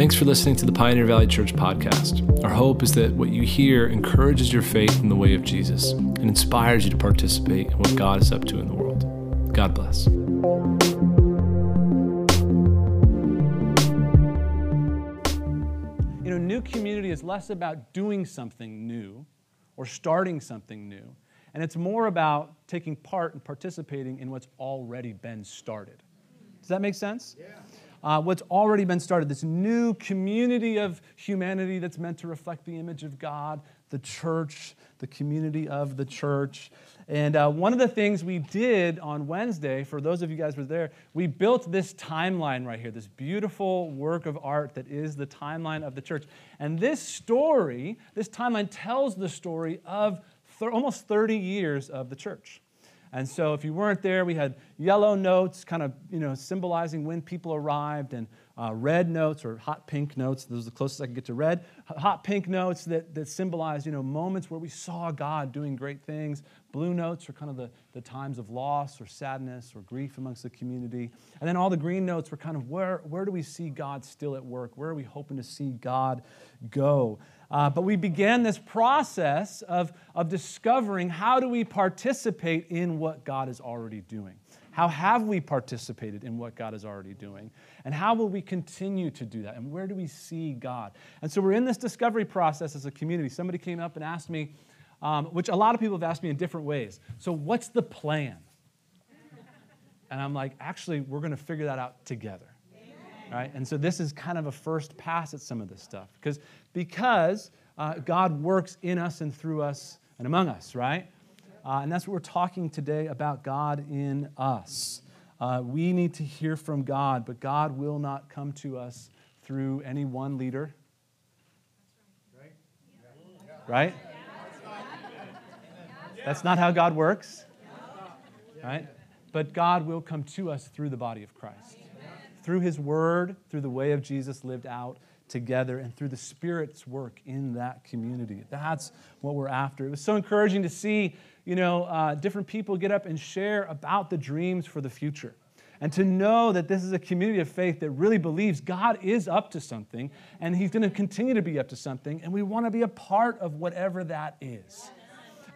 Thanks for listening to the Pioneer Valley Church podcast. Our hope is that what you hear encourages your faith in the way of Jesus and inspires you to participate in what God is up to in the world. God bless. You know, new community is less about doing something new or starting something new, and it's more about taking part and participating in what's already been started. Does that make sense? Yeah uh, what's already been started, this new community of humanity that's meant to reflect the image of God, the church, the community of the church. And uh, one of the things we did on Wednesday, for those of you guys who were there, we built this timeline right here, this beautiful work of art that is the timeline of the church. And this story, this timeline tells the story of th- almost 30 years of the church. And so if you weren't there, we had yellow notes kind of, you know, symbolizing when people arrived and uh, red notes or hot pink notes. Those are the closest I can get to red. Hot pink notes that, that symbolize, you know, moments where we saw God doing great things. Blue notes are kind of the, the times of loss or sadness or grief amongst the community. And then all the green notes were kind of where, where do we see God still at work? Where are we hoping to see God go? Uh, but we began this process of, of discovering how do we participate in what God is already doing. How have we participated in what God is already doing? And how will we continue to do that? And where do we see God? And so we're in this discovery process as a community. Somebody came up and asked me, um, which a lot of people have asked me in different ways. So, what's the plan? And I'm like, actually, we're going to figure that out together right? And so this is kind of a first pass at some of this stuff because because uh, God works in us and through us and among us, right? Uh, and that's what we're talking today about God in us. Uh, we need to hear from God, but God will not come to us through any one leader. Right? That's not how God works. Right? But God will come to us through the body of Christ through his word, through the way of Jesus lived out together, and through the Spirit's work in that community. That's what we're after. It was so encouraging to see, you know, uh, different people get up and share about the dreams for the future. And to know that this is a community of faith that really believes God is up to something and He's going to continue to be up to something, and we want to be a part of whatever that is.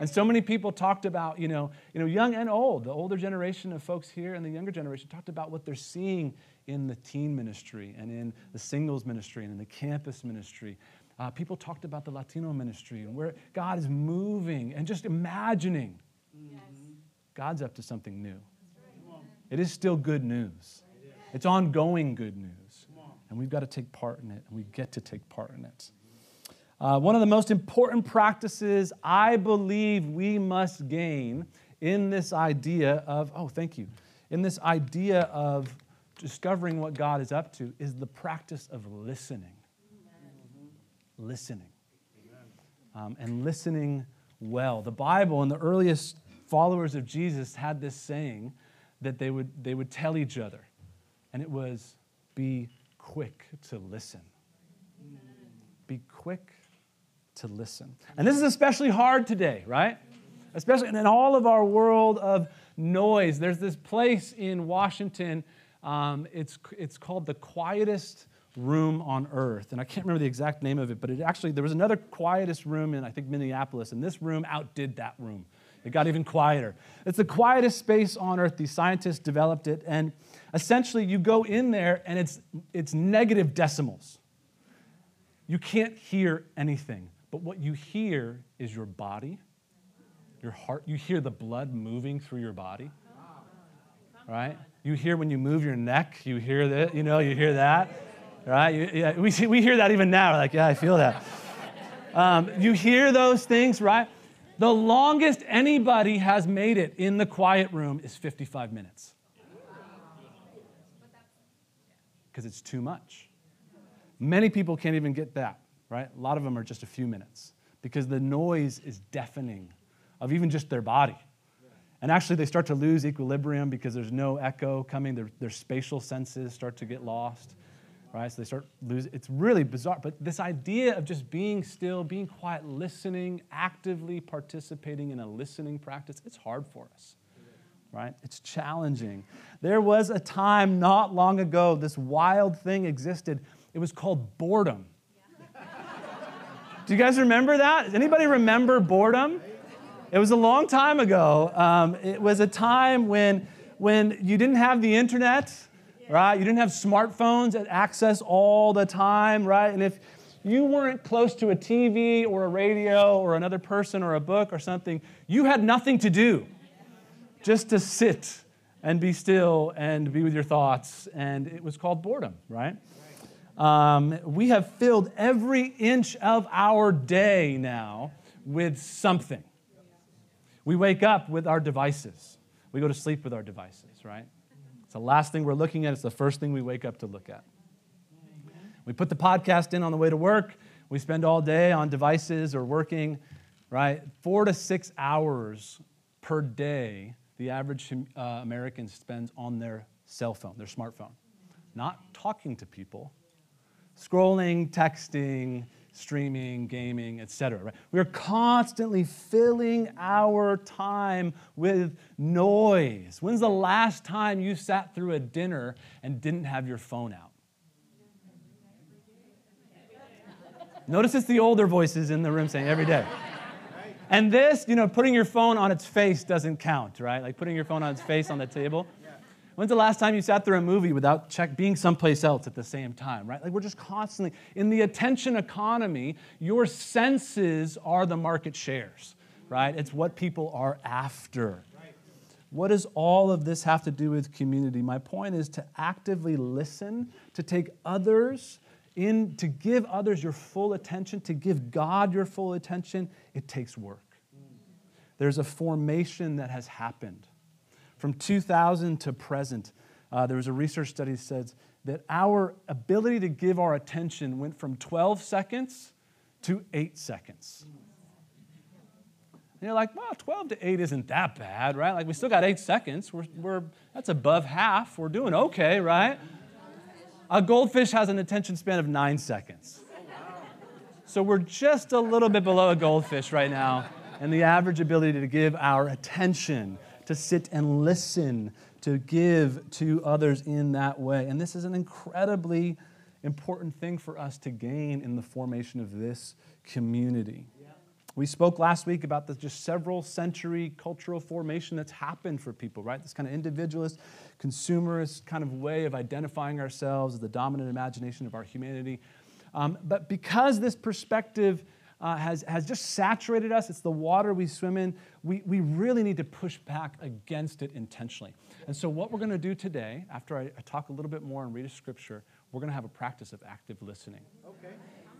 And so many people talked about, you know, you know, young and old, the older generation of folks here and the younger generation talked about what they're seeing in the teen ministry and in the singles ministry and in the campus ministry. Uh, people talked about the Latino ministry and where God is moving and just imagining yes. God's up to something new. It is still good news. It's ongoing good news. And we've got to take part in it, and we get to take part in it. Uh, one of the most important practices I believe we must gain in this idea of, oh, thank you, in this idea of discovering what God is up to is the practice of listening. Mm-hmm. Listening. Um, and listening well. The Bible and the earliest followers of Jesus had this saying that they would, they would tell each other, and it was be quick to listen. Be quick to listen. And this is especially hard today, right? Especially in all of our world of noise. There's this place in Washington um, it's, it's called The Quietest Room on Earth. And I can't remember the exact name of it, but it actually, there was another quietest room in, I think, Minneapolis, and this room outdid that room. It got even quieter. It's the quietest space on earth. These scientists developed it. And essentially, you go in there and it's, it's negative decimals. You can't hear anything. But what you hear is your body, your heart. You hear the blood moving through your body, right? You hear when you move your neck, you hear that, you know, you hear that, right? You, yeah, we, we hear that even now. We're like, yeah, I feel that. Um, you hear those things, right? The longest anybody has made it in the quiet room is 55 minutes. Because it's too much. Many people can't even get that, right? A lot of them are just a few minutes because the noise is deafening of even just their body. And actually, they start to lose equilibrium because there's no echo coming. Their, their spatial senses start to get lost, right? So they start losing. It's really bizarre. But this idea of just being still, being quiet, listening, actively participating in a listening practice, it's hard for us, right? It's challenging. There was a time not long ago, this wild thing existed It was called boredom. Do you guys remember that? Anybody remember boredom? It was a long time ago. Um, it was a time when, when you didn't have the internet, right? You didn't have smartphones at access all the time, right? And if you weren't close to a TV or a radio or another person or a book or something, you had nothing to do just to sit and be still and be with your thoughts. And it was called boredom, right? Um, we have filled every inch of our day now with something. We wake up with our devices. We go to sleep with our devices, right? It's the last thing we're looking at, it's the first thing we wake up to look at. We put the podcast in on the way to work. We spend all day on devices or working, right? Four to six hours per day, the average uh, American spends on their cell phone, their smartphone. Not talking to people, scrolling, texting, streaming, gaming, etc. Right? We're constantly filling our time with noise. When's the last time you sat through a dinner and didn't have your phone out? Notice it's the older voices in the room saying every day. And this, you know, putting your phone on its face doesn't count, right? Like putting your phone on its face on the table. When's the last time you sat through a movie without check being someplace else at the same time, right? Like we're just constantly in the attention economy, your senses are the market shares, right? It's what people are after. What does all of this have to do with community? My point is to actively listen, to take others in, to give others your full attention, to give God your full attention, it takes work. There's a formation that has happened from 2000 to present, uh, there was a research study that says that our ability to give our attention went from 12 seconds to 8 seconds. And you're like, well, 12 to 8 isn't that bad, right? Like, we still got 8 seconds. We're, we're, that's above half. We're doing okay, right? A goldfish has an attention span of 9 seconds. So we're just a little bit below a goldfish right now and the average ability to give our attention to sit and listen, to give to others in that way. And this is an incredibly important thing for us to gain in the formation of this community. We spoke last week about the just several century cultural formation that's happened for people, right? This kind of individualist, consumerist kind of way of identifying ourselves as the dominant imagination of our humanity. Um, but because this perspective uh, has, has just saturated us. It's the water we swim in. We, we really need to push back against it intentionally. And so, what we're going to do today, after I, I, talk a little bit more and read a scripture, we're going to have a practice of active listening. Okay.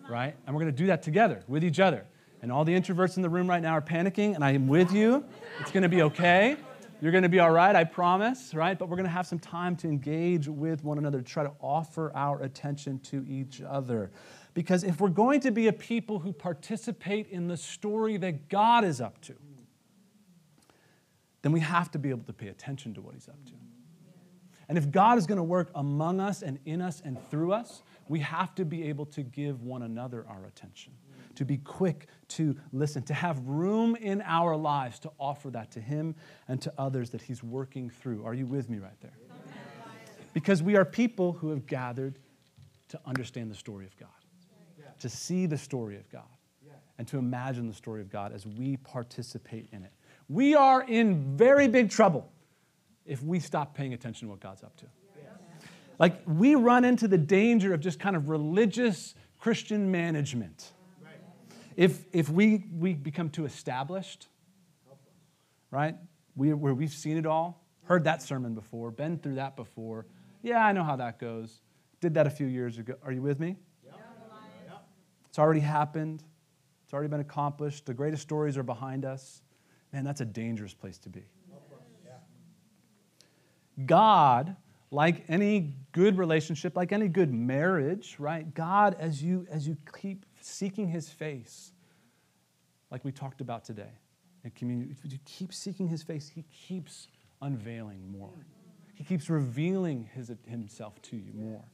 Right? And we're going to do that together with each other. And all the introverts in the room right now are panicking, and I am with you. It's going to be okay. You're going to be all right, I promise, right? But we're going to have some time to engage with one another, to try to offer our attention to each other. Because if we're going to be a people who participate in the story that God is up to, then we have to be able to pay attention to what He's up to. And if God is going to work among us and in us and through us, we have to be able to give one another our attention, to be quick to listen, to have room in our lives to offer that to Him and to others that He's working through. Are you with me right there? Because we are people who have gathered to understand the story of God to see the story of God and to imagine the story of God as we participate in it. We are in very big trouble if we stop paying attention to what God's up to. Like, we run into the danger of just kind of religious Christian management. If, if we, we become too established, right? We, where we've seen it all, heard that sermon before, been through that before. Yeah, I know how that goes. Did that a few years ago. Are you with me? It's already happened, it's already been accomplished. The greatest stories are behind us. Man, that's a dangerous place to be. God, like any good relationship, like any good marriage, right? God, as you as you keep seeking his face, like we talked about today, in community, you keep seeking his face, he keeps unveiling more. He keeps revealing his, himself to you more.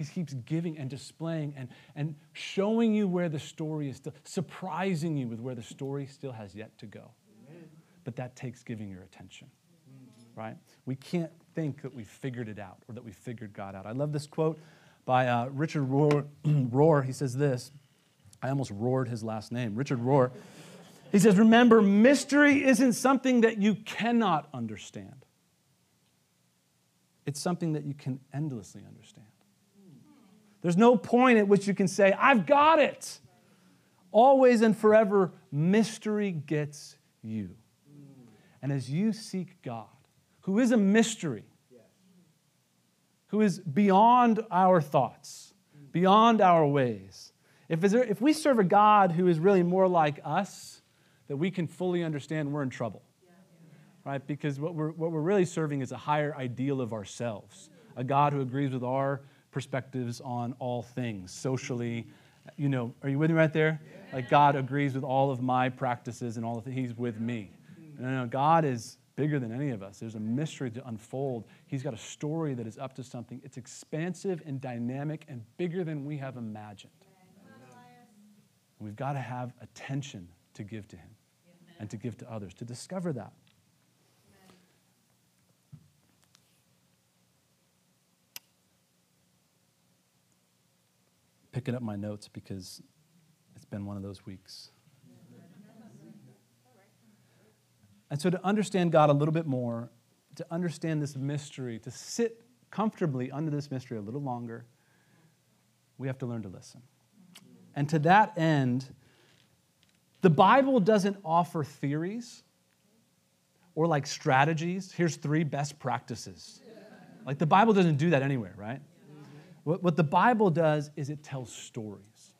He keeps giving and displaying and, and showing you where the story is still, surprising you with where the story still has yet to go. Amen. But that takes giving your attention, mm-hmm. right? We can't think that we figured it out or that we figured God out. I love this quote by uh, Richard Rohr. Rohr. He says this. I almost roared his last name. Richard Rohr. He says, Remember, mystery isn't something that you cannot understand, it's something that you can endlessly understand. There's no point at which you can say, I've got it. Always and forever, mystery gets you. And as you seek God, who is a mystery, who is beyond our thoughts, beyond our ways, if, there, if we serve a God who is really more like us, that we can fully understand we're in trouble. Right? Because what we're, what we're really serving is a higher ideal of ourselves, a God who agrees with our perspectives on all things, socially. You know, are you with me right there? Like God agrees with all of my practices and all of the, He's with me. No, no, God is bigger than any of us. There's a mystery to unfold. He's got a story that is up to something. It's expansive and dynamic and bigger than we have imagined. We've got to have attention to give to Him and to give to others, to discover that. Picking up my notes because it's been one of those weeks. And so, to understand God a little bit more, to understand this mystery, to sit comfortably under this mystery a little longer, we have to learn to listen. And to that end, the Bible doesn't offer theories or like strategies. Here's three best practices. Like the Bible doesn't do that anywhere, right? What, what the Bible does is it tells stories.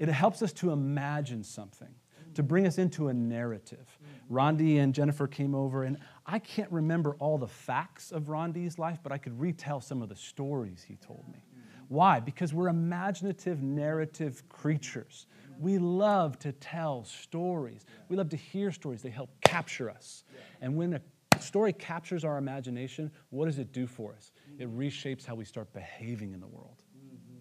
It helps us to imagine something, to bring us into a narrative. Rondi and Jennifer came over, and I can't remember all the facts of Rondi's life, but I could retell some of the stories he told me. Why? Because we're imaginative, narrative creatures. We love to tell stories. We love to hear stories. They help capture us. And when a story captures our imagination, what does it do for us? It reshapes how we start behaving in the world. Mm-hmm.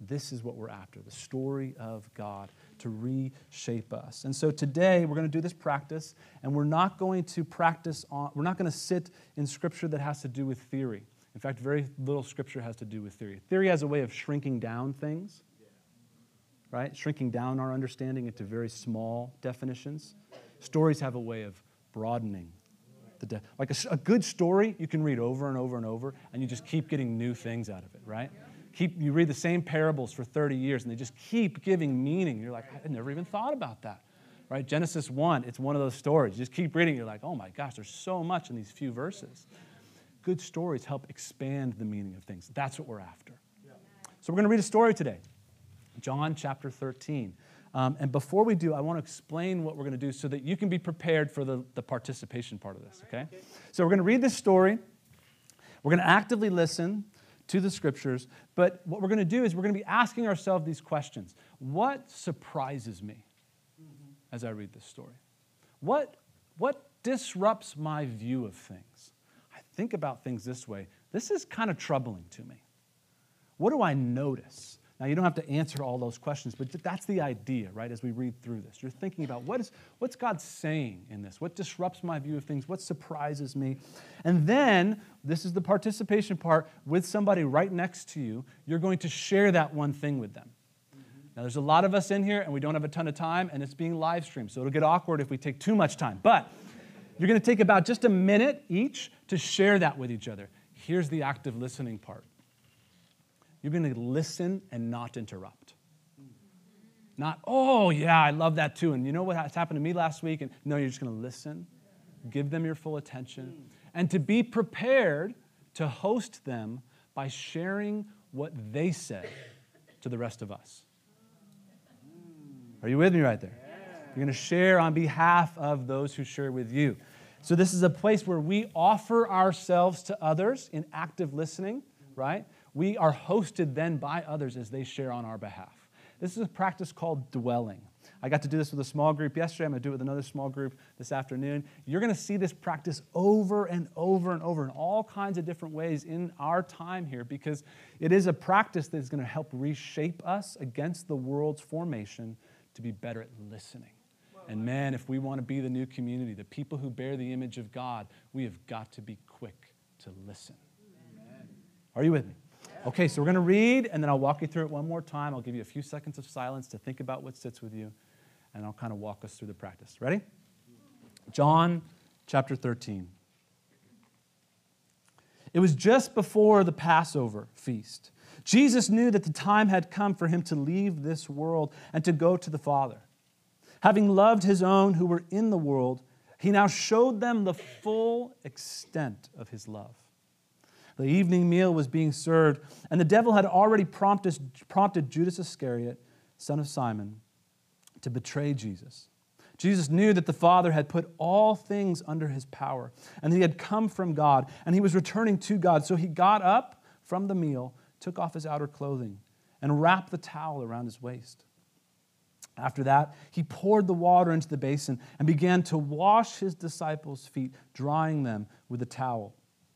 This is what we're after the story of God to reshape us. And so today we're going to do this practice, and we're not going to practice on, we're not going to sit in scripture that has to do with theory. In fact, very little scripture has to do with theory. Theory has a way of shrinking down things right? Shrinking down our understanding into very small definitions. Stories have a way of broadening. The de- like a, a, good story, you can read over and over and over, and you just keep getting new things out of it, right? Keep, you read the same parables for 30 years, and they just keep giving meaning. You're like, I never even thought about that, right? Genesis 1, it's one of those stories. You just keep reading, you're like, oh my gosh, there's so much in these few verses. Good stories help expand the meaning of things. That's what we're after. So we're going to read a story today. John chapter 13. Um, and before we do, I want to explain what we're going to do so that you can be prepared for the, the participation part of this, okay? So we're going to read this story. We're going to actively listen to the scriptures. But what we're going to do is we're going to be asking ourselves these questions What surprises me as I read this story? What, what disrupts my view of things? I think about things this way. This is kind of troubling to me. What do I notice? Now, you don't have to answer all those questions, but that's the idea, right, as we read through this. You're thinking about what is, what's God saying in this? What disrupts my view of things? What surprises me? And then, this is the participation part, with somebody right next to you, you're going to share that one thing with them. Mm-hmm. Now, there's a lot of us in here, and we don't have a ton of time, and it's being live streamed, so it'll get awkward if we take too much time. But you're going to take about just a minute each to share that with each other. Here's the active listening part. You're going to listen and not interrupt. Not, oh, yeah, I love that too. And you know what has happened to me last week? And no, you're just going to listen, give them your full attention, and to be prepared to host them by sharing what they said to the rest of us. Are you with me right there? You're going to share on behalf of those who share with you. So, this is a place where we offer ourselves to others in active listening, right? We are hosted then by others as they share on our behalf. This is a practice called dwelling. I got to do this with a small group yesterday. I'm going to do it with another small group this afternoon. You're going to see this practice over and over and over in all kinds of different ways in our time here because it is a practice that is going to help reshape us against the world's formation to be better at listening. And man, if we want to be the new community, the people who bear the image of God, we have got to be quick to listen. Amen. Are you with me? Okay, so we're going to read, and then I'll walk you through it one more time. I'll give you a few seconds of silence to think about what sits with you, and I'll kind of walk us through the practice. Ready? John chapter 13. It was just before the Passover feast. Jesus knew that the time had come for him to leave this world and to go to the Father. Having loved his own who were in the world, he now showed them the full extent of his love. The evening meal was being served, and the devil had already prompted, prompted Judas Iscariot, son of Simon, to betray Jesus. Jesus knew that the Father had put all things under his power, and that he had come from God, and he was returning to God. So he got up from the meal, took off his outer clothing, and wrapped the towel around his waist. After that, he poured the water into the basin and began to wash his disciples' feet, drying them with the towel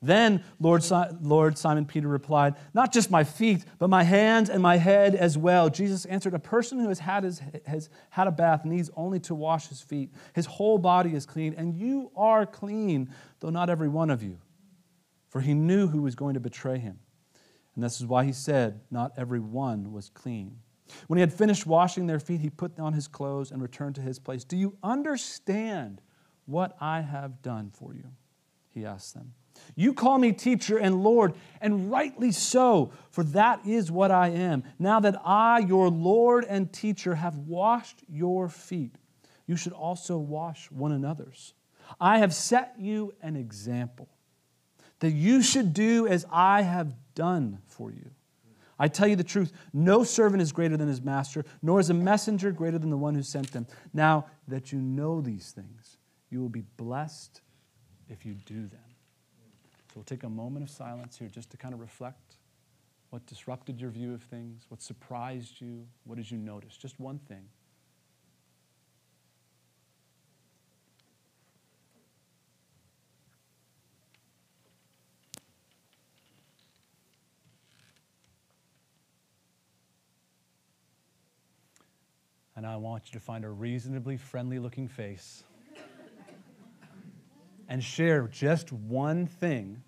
Then Lord, Lord Simon Peter replied, Not just my feet, but my hands and my head as well. Jesus answered, A person who has had, his, has had a bath needs only to wash his feet. His whole body is clean, and you are clean, though not every one of you. For he knew who was going to betray him. And this is why he said, Not every one was clean. When he had finished washing their feet, he put on his clothes and returned to his place. Do you understand what I have done for you? He asked them. You call me teacher and Lord, and rightly so, for that is what I am. Now that I, your Lord and teacher, have washed your feet, you should also wash one another's. I have set you an example that you should do as I have done for you. I tell you the truth no servant is greater than his master, nor is a messenger greater than the one who sent them. Now that you know these things, you will be blessed if you do them. We'll take a moment of silence here just to kind of reflect what disrupted your view of things, what surprised you, what did you notice? Just one thing. And I want you to find a reasonably friendly looking face and share just one thing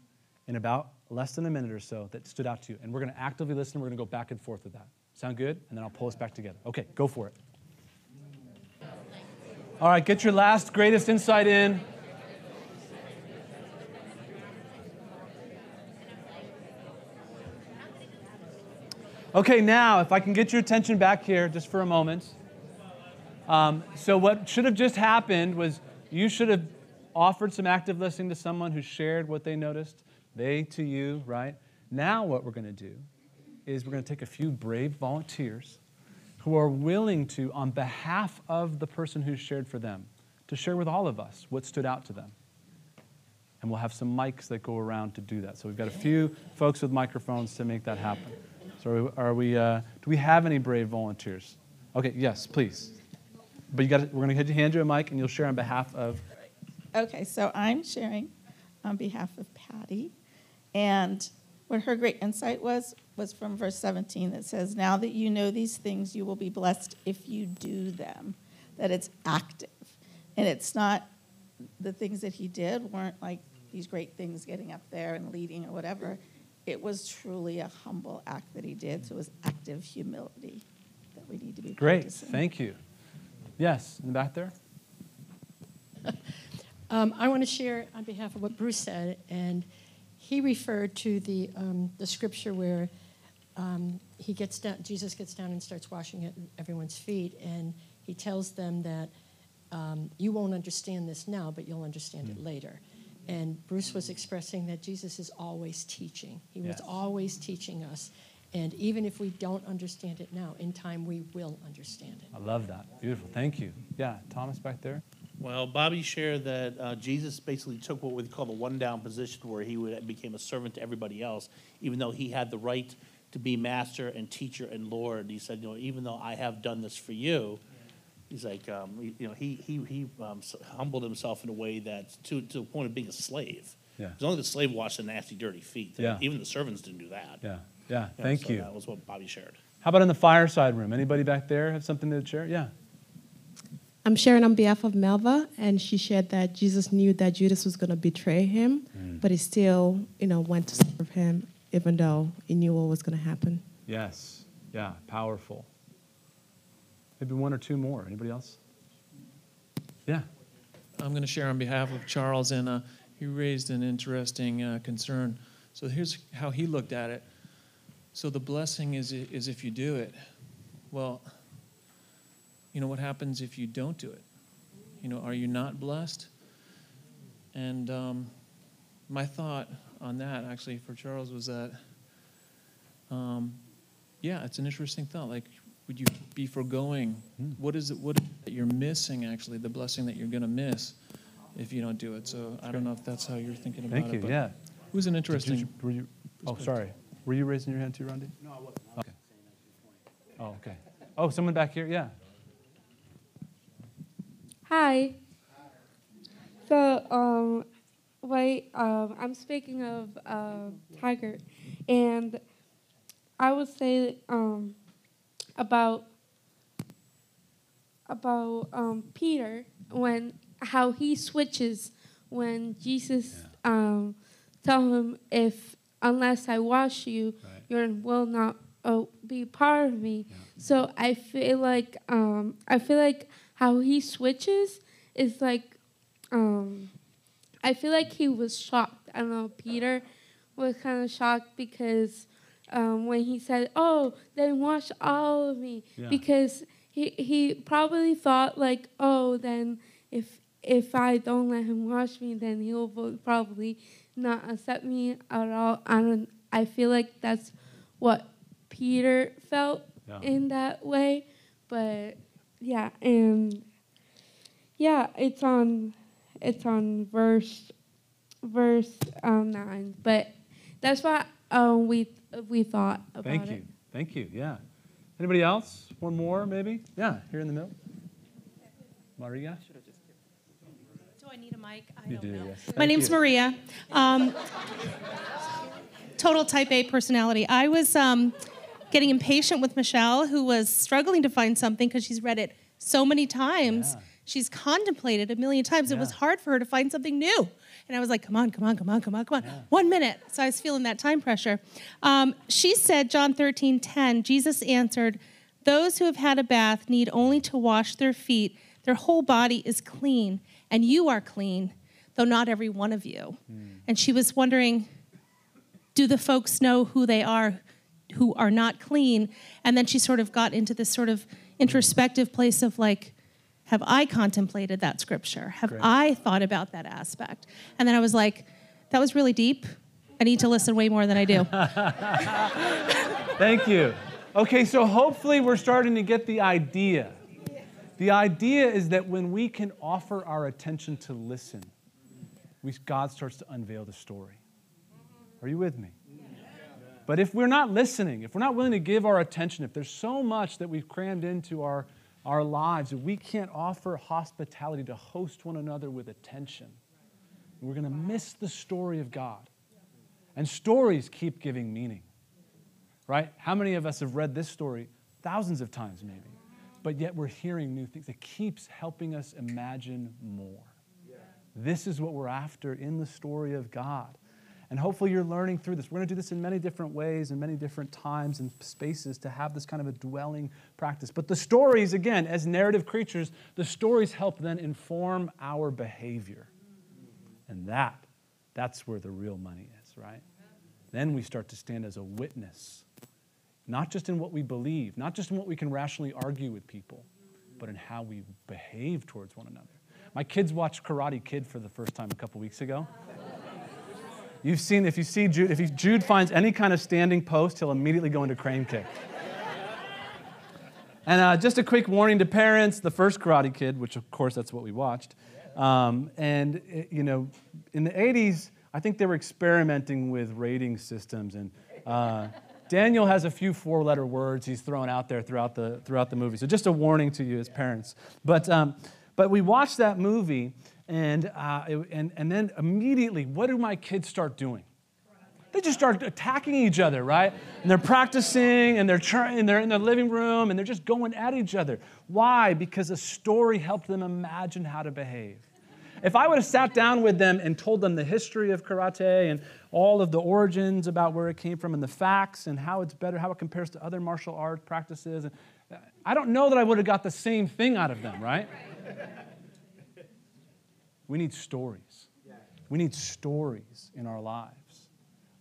in about less than a minute or so that stood out to you. And we're going to actively listen. We're going to go back and forth with that. Sound good? And then I'll pull us back together. Okay, go for it. All right, get your last greatest insight in. Okay, now, if I can get your attention back here just for a moment. Um, so, what should have just happened was you should have offered some active listening to someone who shared what they noticed, they to you, right? Now, what we're going to do is we're going to take a few brave volunteers who are willing to, on behalf of the person who shared for them, to share with all of us what stood out to them. And we'll have some mics that go around to do that. So we've got a few folks with microphones to make that happen. So are we, uh, do we have any brave volunteers? Okay, yes, please. But you got we're going to hand you a mic and you'll share on behalf of Okay, so I'm sharing on behalf of Patty. And what her great insight was, was from verse 17 that says, Now that you know these things, you will be blessed if you do them. That it's active. And it's not the things that he did weren't like these great things getting up there and leading or whatever. It was truly a humble act that he did. So it was active humility that we need to be Great. Practicing. Thank you. Yes, in the back there. Um, I want to share on behalf of what Bruce said, and he referred to the, um, the scripture where um, he gets down, Jesus gets down and starts washing everyone's feet, and he tells them that um, you won't understand this now, but you'll understand mm. it later. And Bruce was expressing that Jesus is always teaching. He was always teaching us. And even if we don't understand it now, in time we will understand it. I love that. Beautiful. Thank you. Yeah, Thomas back there. Well, Bobby shared that uh, Jesus basically took what we call the one down position where he would, became a servant to everybody else, even though he had the right to be master and teacher and Lord. He said, you know, even though I have done this for you, He's like, um, you know, he, he, he um, humbled himself in a way that, to, to the point of being a slave. Yeah. Because only the slave washed the nasty, dirty feet. Yeah. Even the servants didn't do that. Yeah, yeah, Yeah, thank so you. That was what Bobby shared. How about in the fireside room? Anybody back there have something to share? Yeah. I'm sharing on behalf of Melva, and she shared that Jesus knew that Judas was going to betray him, but he still, you know, went to serve him, even though he knew what was going to happen. Yes. Yeah, powerful. Maybe one or two more. Anybody else? Yeah. I'm going to share on behalf of Charles, and uh, he raised an interesting uh, concern. So here's how he looked at it. So the blessing is is if you do it. Well, you know what happens if you don't do it? You know, are you not blessed? And um, my thought on that, actually, for Charles, was that, um, yeah, it's an interesting thought. Like, would you be foregoing? What is it? What is it that you're missing? Actually, the blessing that you're going to miss if you don't do it. So I don't know if that's how you're thinking about Thank it. Thank you. but Yeah. It was an interesting. you- were you, oh, sorry. Were you raising your hand too, Randy? No, I wasn't. Okay. Oh, okay. Oh, someone back here? Yeah. Hi. So, um, wait, um, I'm speaking of uh, Tiger, and I would say um, about about um, Peter when how he switches when Jesus um, tell him if unless I wash you, Right. you will not uh, be part of me. So I feel like um, I feel like how he switches is like um, I feel like he was shocked. I don't know. Peter was kind of shocked because um, when he said, "Oh, then wash all of me," Yeah. because he he probably thought like, "Oh, then if if I don't let him wash me, then he'll probably not accept me at all." I don't. I feel like that's what Peter felt Yeah. in that way, but yeah, and yeah, it's on it's on verse verse um, nine, but that's what um, we we thought about Thank it. you. Thank you. Yeah. Anybody else? One more, maybe? Yeah, here in the middle. Maria? Do I need a mic? I You don't do, know. yes. My Thank name's you. Maria. Um, total type A personality. I was um, getting impatient with Michelle, who was struggling to find something because she's read it so many times. Yeah. She's contemplated a million times. It was hard for her to find something new. And I was like, come on, come on, come on, come on, come on. One minute. So I was feeling that time pressure. Um, she said, John 13, 10, Jesus answered, Those who have had a bath need only to wash their feet. Their whole body is clean, and you are clean, though not every one of you. And she was wondering, do the folks know who they are who are not clean? And then she sort of got into this sort of introspective place of like, have I contemplated that scripture? Have Great. I thought about that aspect? And then I was like, that was really deep. I need to listen way more than I do. Thank you. Okay, so hopefully we're starting to get the idea. The idea is that when we can offer our attention to listen, we, God starts to unveil the story. Are you with me? But if we're not listening, if we're not willing to give our attention, if there's so much that we've crammed into our, our lives that we can't offer hospitality to host one another with attention, we're going to miss the story of God. And stories keep giving meaning right? How many of us have read this story thousands of times, maybe? But yet we're hearing new things. It keeps helping us imagine more. This is what we're after in the story of God. And hopefully you're learning through this. We're going to do this in many different ways, in many different times and spaces to have this kind of a dwelling practice. But the stories, again, as narrative creatures, the stories help then inform our behavior. And that, that's where the real money is, right? Then we start to stand as a witness, not just in what we believe, not just in what we can rationally argue with people, but in how we behave towards one another. My kids watched Karate Kid for the first time a couple weeks ago. You've seen, if you see Jude, if Jude finds any kind of standing post, he'll immediately go into crane kick. And uh, just a quick warning to parents the first Karate Kid, which of course that's what we watched. Um, and, it- you know, in the 80s, I think they were experimenting with rating systems. And uh, Daniel has a few four letter words he's thrown out there throughout the, throughout the movie. So just a warning to you as parents. But, um, but we watched that movie, and, uh, and, and then immediately, what do my kids start doing? They just start attacking each other, right? And they're practicing and they're trying, and they're in their living room and they're just going at each other. Why? Because a story helped them imagine how to behave. If I would have sat down with them and told them the history of karate and all of the origins about where it came from and the facts and how it's better, how it compares to other martial art practices, and I don't know that I would have got the same thing out of them, right? We need stories. We need stories in our lives.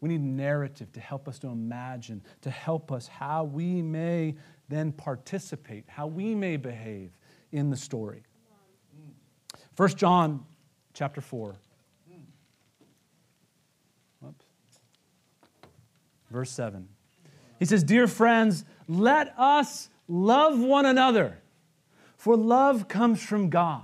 We need narrative to help us to imagine, to help us how we may then participate, how we may behave in the story. 1 John chapter 4. Whoops. Verse 7. He says, Dear friends, let us love one another, for love comes from God.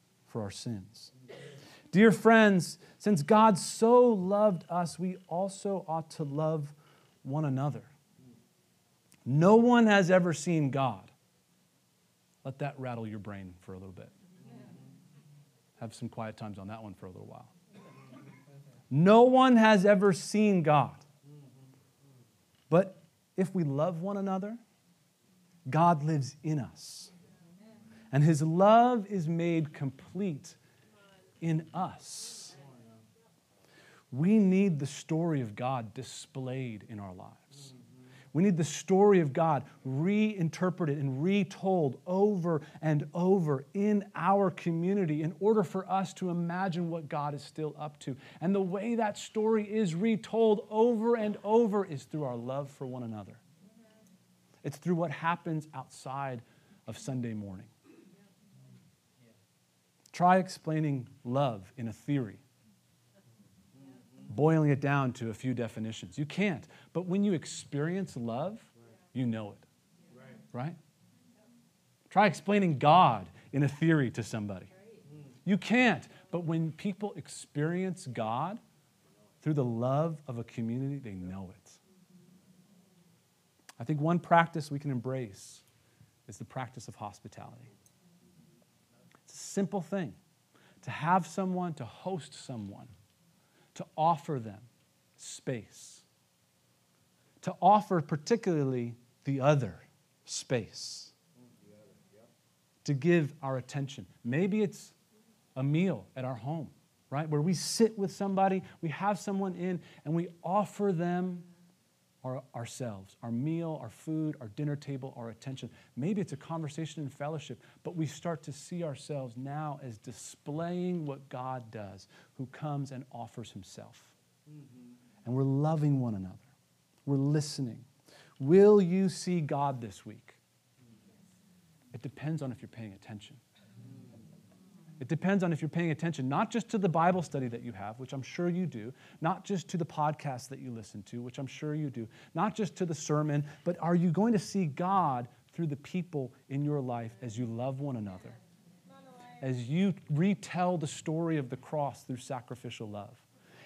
for our sins. Dear friends, since God so loved us, we also ought to love one another. No one has ever seen God. Let that rattle your brain for a little bit. Have some quiet times on that one for a little while. No one has ever seen God. But if we love one another, God lives in us. And his love is made complete in us. We need the story of God displayed in our lives. We need the story of God reinterpreted and retold over and over in our community in order for us to imagine what God is still up to. And the way that story is retold over and over is through our love for one another. It's through what happens outside of Sunday morning. Try explaining love in a theory, boiling it down to a few definitions. You can't. But when you experience love, you know it. Right? Try explaining God in a theory to somebody. You can't. But when people experience God through the love of a community, they know it. I think one practice we can embrace is the practice of hospitality. Simple thing to have someone, to host someone, to offer them space, to offer particularly the other space, to give our attention. Maybe it's a meal at our home, right? Where we sit with somebody, we have someone in, and we offer them our, ourselves, our meal, our food, our dinner table, our attention. Maybe it's a conversation in fellowship, but we start to see ourselves now as displaying what God does, who comes and offers himself. Mm-hmm. And we're loving one another, we're listening. Will you see God this week? Mm-hmm. It depends on if you're paying attention. It depends on if you're paying attention, not just to the Bible study that you have, which I'm sure you do, not just to the podcast that you listen to, which I'm sure you do, not just to the sermon, but are you going to see God through the people in your life as you love one another? As you retell the story of the cross through sacrificial love?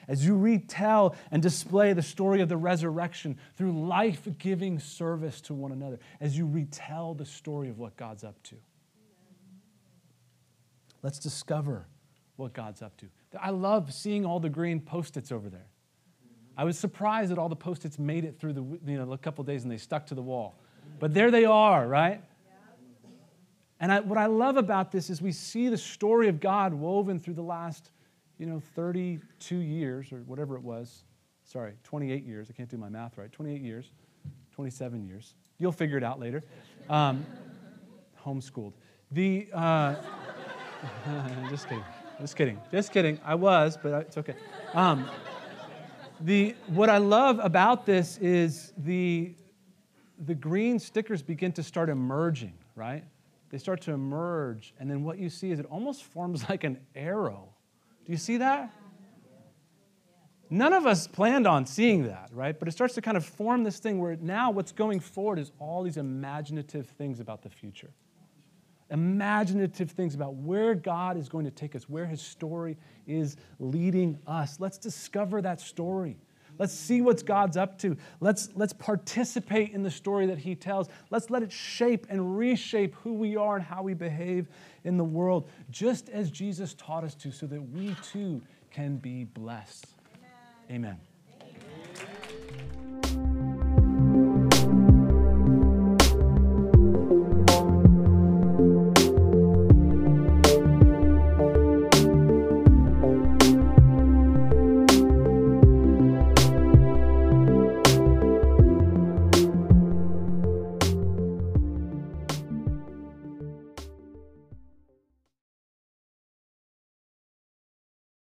As you retell and display the story of the resurrection through life giving service to one another? As you retell the story of what God's up to? Let's discover what God's up to. I love seeing all the green post-its over there. I was surprised that all the post-its made it through the you know a couple days and they stuck to the wall. But there they are, right? And I, what I love about this is we see the story of God woven through the last, you know, 32 years or whatever it was. Sorry, 28 years. I can't do my math right. 28 years, 27 years. You'll figure it out later. Um, homeschooled. The uh, just kidding. Just kidding. Just kidding. I was, but it's okay. Um, the, what I love about this is the, the green stickers begin to start emerging, right? They start to emerge, and then what you see is it almost forms like an arrow. Do you see that? None of us planned on seeing that, right? But it starts to kind of form this thing where now what's going forward is all these imaginative things about the future. Imaginative things about where God is going to take us, where his story is leading us. Let's discover that story. Let's see what God's up to. Let's, let's participate in the story that He tells. Let's let it shape and reshape who we are and how we behave in the world, just as Jesus taught us to, so that we too can be blessed. Amen. Amen.